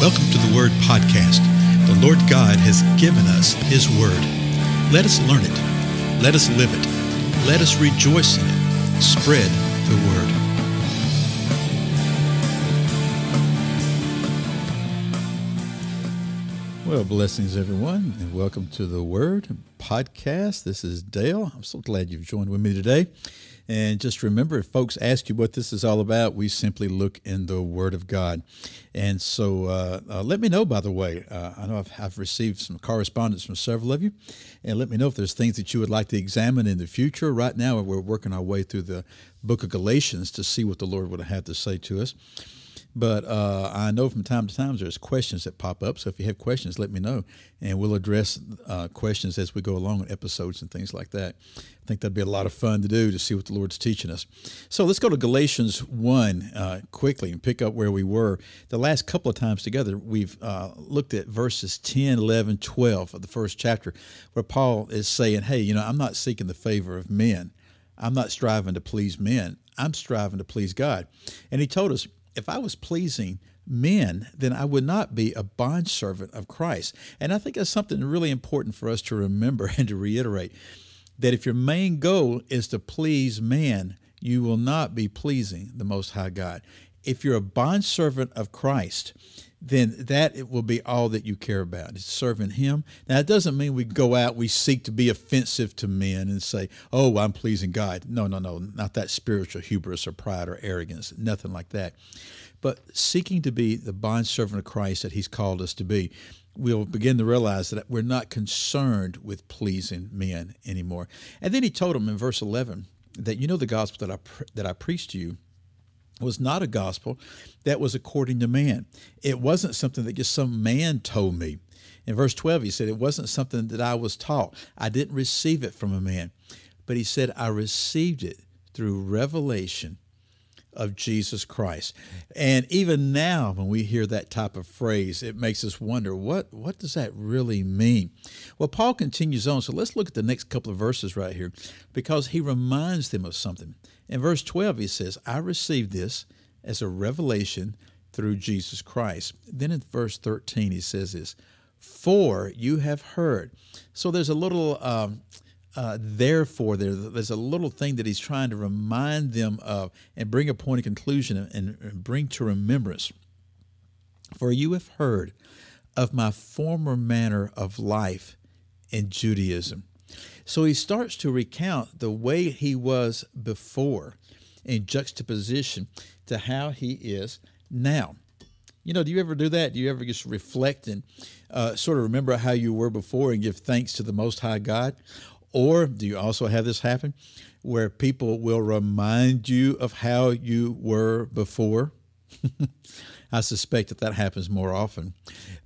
Welcome to the Word Podcast. The Lord God has given us His Word. Let us learn it. Let us live it. Let us rejoice in it. Spread the Word. Well, blessings, everyone, and welcome to the Word Podcast. This is Dale. I'm so glad you've joined with me today. And just remember, if folks ask you what this is all about, we simply look in the Word of God. And so uh, uh, let me know, by the way. Uh, I know I've, I've, received some correspondence from several of you. And let me know if there's things that you would like to examine in the future. Right now, we're working our way through the book of Galatians to see what the Lord would have to say to us. But uh, I know from time to time there's questions that pop up. So if you have questions, let me know, and we'll address uh, questions as we go along in episodes and things like that. I think that'd be a lot of fun to do to see what the Lord's teaching us. So let's go to Galatians 1 uh, quickly and pick up where we were. The last couple of times together, we've uh, looked at verses 10, 11, 12 of the first chapter, where Paul is saying, Hey, you know, I'm not seeking the favor of men. I'm not striving to please men. I'm striving to please God. And he told us if I was pleasing men, then I would not be a bondservant of Christ. And I think that's something really important for us to remember and to reiterate that if your main goal is to please man, you will not be pleasing the Most High God. If you're a bondservant of Christ, then that it will be all that you care about is serving him. Now it doesn't mean we go out we seek to be offensive to men and say oh i'm pleasing god. No no no not that spiritual hubris or pride or arrogance nothing like that. But seeking to be the bondservant of christ that he's called us to be we'll begin to realize that we're not concerned with pleasing men anymore. And then he told them in verse 11 that you know the gospel that i that i preached to you was not a gospel that was according to man. It wasn't something that just some man told me. In verse 12, he said, It wasn't something that I was taught. I didn't receive it from a man. But he said, I received it through revelation of Jesus Christ. And even now, when we hear that type of phrase, it makes us wonder what, what does that really mean? Well, Paul continues on. So let's look at the next couple of verses right here because he reminds them of something. In verse 12, he says, I received this as a revelation through Jesus Christ. Then in verse 13, he says this, For you have heard. So there's a little. Um, uh, therefore, there, there's a little thing that he's trying to remind them of and bring a point of conclusion and, and bring to remembrance. For you have heard of my former manner of life in Judaism. So he starts to recount the way he was before in juxtaposition to how he is now. You know, do you ever do that? Do you ever just reflect and uh, sort of remember how you were before and give thanks to the Most High God? Or do you also have this happen where people will remind you of how you were before? I suspect that that happens more often.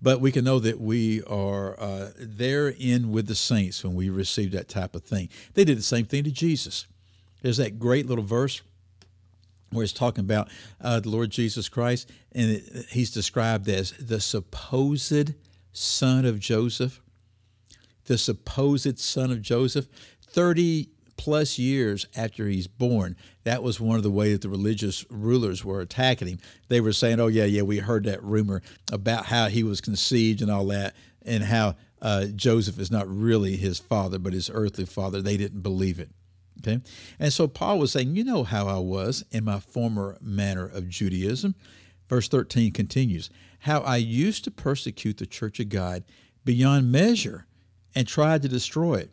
But we can know that we are uh, there in with the saints when we receive that type of thing. They did the same thing to Jesus. There's that great little verse where it's talking about uh, the Lord Jesus Christ, and it, he's described as the supposed son of Joseph. The supposed son of Joseph. 30 plus years after he's born. That was one of the ways that the religious rulers were attacking him. They were saying, "Oh yeah, yeah, we heard that rumor about how he was conceived and all that, and how uh, Joseph is not really his father, but his earthly father." They didn't believe it. Okay, and so Paul was saying, "You know how I was in my former manner of Judaism." Verse 13 continues, How I used to persecute the church of God beyond measure and tried to destroy it.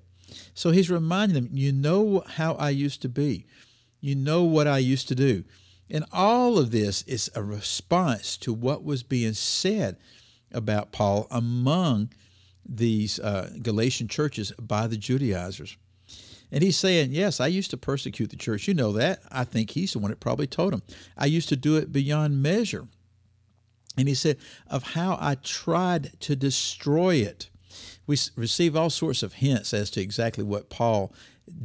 So he's reminding them, you know how I used to be. You know what I used to do. And all of this is a response to what was being said about Paul among these uh, Galatian churches by the Judaizers. And he's saying, Yes, I used to persecute the church. You know that. I think he's the one that probably told him. I used to do it beyond measure. And he said, Of how I tried to destroy it we receive all sorts of hints as to exactly what Paul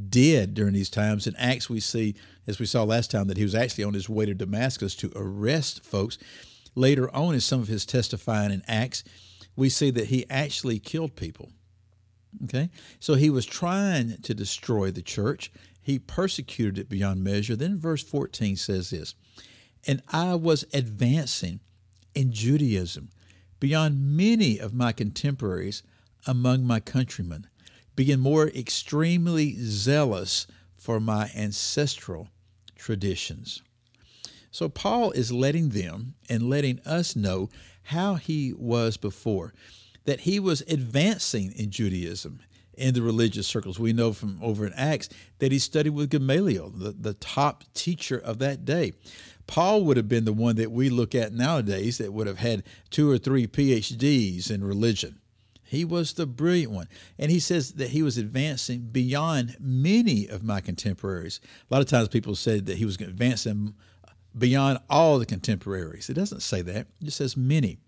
did during these times. In Acts, we see, as we saw last time, that he was actually on his way to Damascus to arrest folks. Later on, in some of his testifying in Acts, we see that he actually killed people. Okay? So he was trying to destroy the church. He persecuted it beyond measure. Then verse 14 says this And I was advancing in Judaism beyond many of my contemporaries among my countrymen, being more extremely zealous for my ancestral traditions. So Paul is letting them and letting us know how he was before, that he was advancing in Judaism in the religious circles. We know from over in Acts that he studied with Gamaliel, the, the top teacher of that day. Paul would have been the one that we look at nowadays that would have had two or three PhDs in religion. He was the brilliant one. And he says that he was advancing beyond many of my contemporaries. A lot of times people said that he was advancing beyond all the contemporaries. It doesn't say that, it just says many.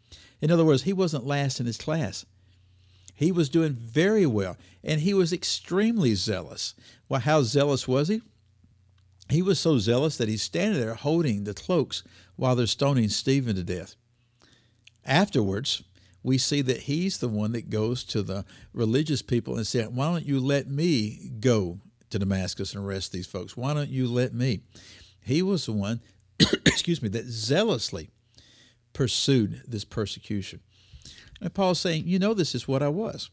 In other words, he wasn't last in his class. He was doing very well, and he was extremely zealous. Well, how zealous was he? He was so zealous that he's standing there holding the cloaks while they're stoning Stephen to death. Afterwards, we see that he's the one that goes to the religious people and said, Why don't you let me go to Damascus and arrest these folks? Why don't you let me? He was the one, excuse me, that zealously pursued this persecution. And Paul's saying, You know, this is what I was.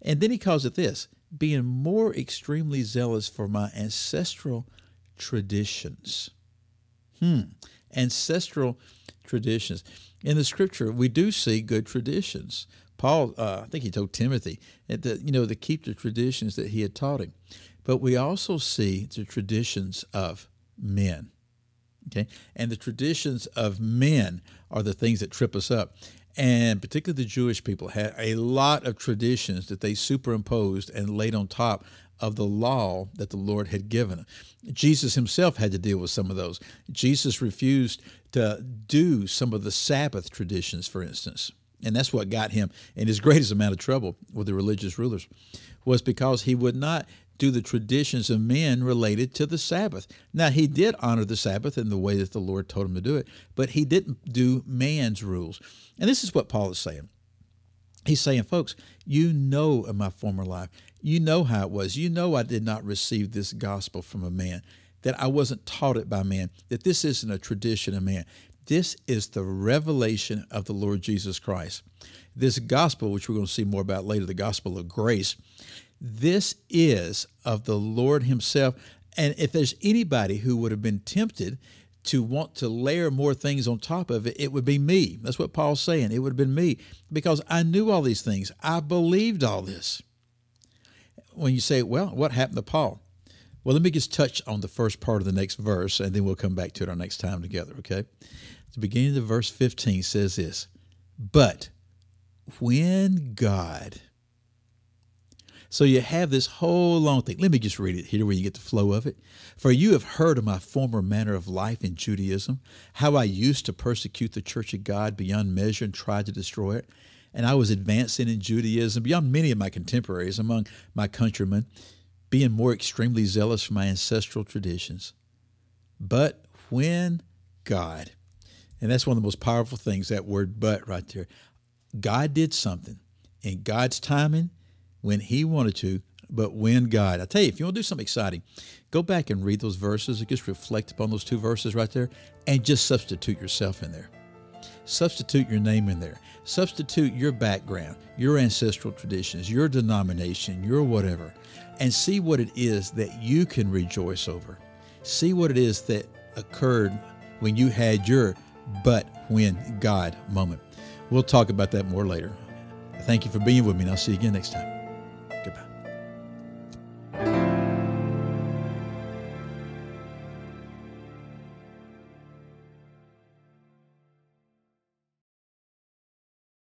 And then he calls it this being more extremely zealous for my ancestral traditions. Hmm. Ancestral traditions. In the scripture, we do see good traditions. Paul, uh, I think he told Timothy that you know to keep the traditions that he had taught him, but we also see the traditions of men. Okay, and the traditions of men are the things that trip us up and particularly the Jewish people had a lot of traditions that they superimposed and laid on top of the law that the Lord had given. Jesus himself had to deal with some of those. Jesus refused to do some of the Sabbath traditions, for instance. And that's what got him in his greatest amount of trouble with the religious rulers, was because he would not do the traditions of men related to the Sabbath. Now, he did honor the Sabbath in the way that the Lord told him to do it, but he didn't do man's rules. And this is what Paul is saying. He's saying, folks, you know of my former life. You know how it was. You know I did not receive this gospel from a man, that I wasn't taught it by man, that this isn't a tradition of man. This is the revelation of the Lord Jesus Christ. This gospel, which we're going to see more about later, the gospel of grace, this is of the Lord Himself. And if there's anybody who would have been tempted to want to layer more things on top of it, it would be me. That's what Paul's saying. It would have been me because I knew all these things. I believed all this. When you say, well, what happened to Paul? Well, let me just touch on the first part of the next verse and then we'll come back to it our next time together, okay? The beginning of verse 15 says this But when God, so you have this whole long thing. Let me just read it here where you get the flow of it. For you have heard of my former manner of life in Judaism, how I used to persecute the church of God beyond measure and tried to destroy it. And I was advancing in Judaism beyond many of my contemporaries among my countrymen, being more extremely zealous for my ancestral traditions. But when God, and that's one of the most powerful things, that word but right there, God did something in God's timing when he wanted to, but when God. I tell you, if you want to do something exciting, go back and read those verses and just reflect upon those two verses right there and just substitute yourself in there. Substitute your name in there. Substitute your background, your ancestral traditions, your denomination, your whatever, and see what it is that you can rejoice over. See what it is that occurred when you had your but when God moment. We'll talk about that more later. Thank you for being with me, and I'll see you again next time.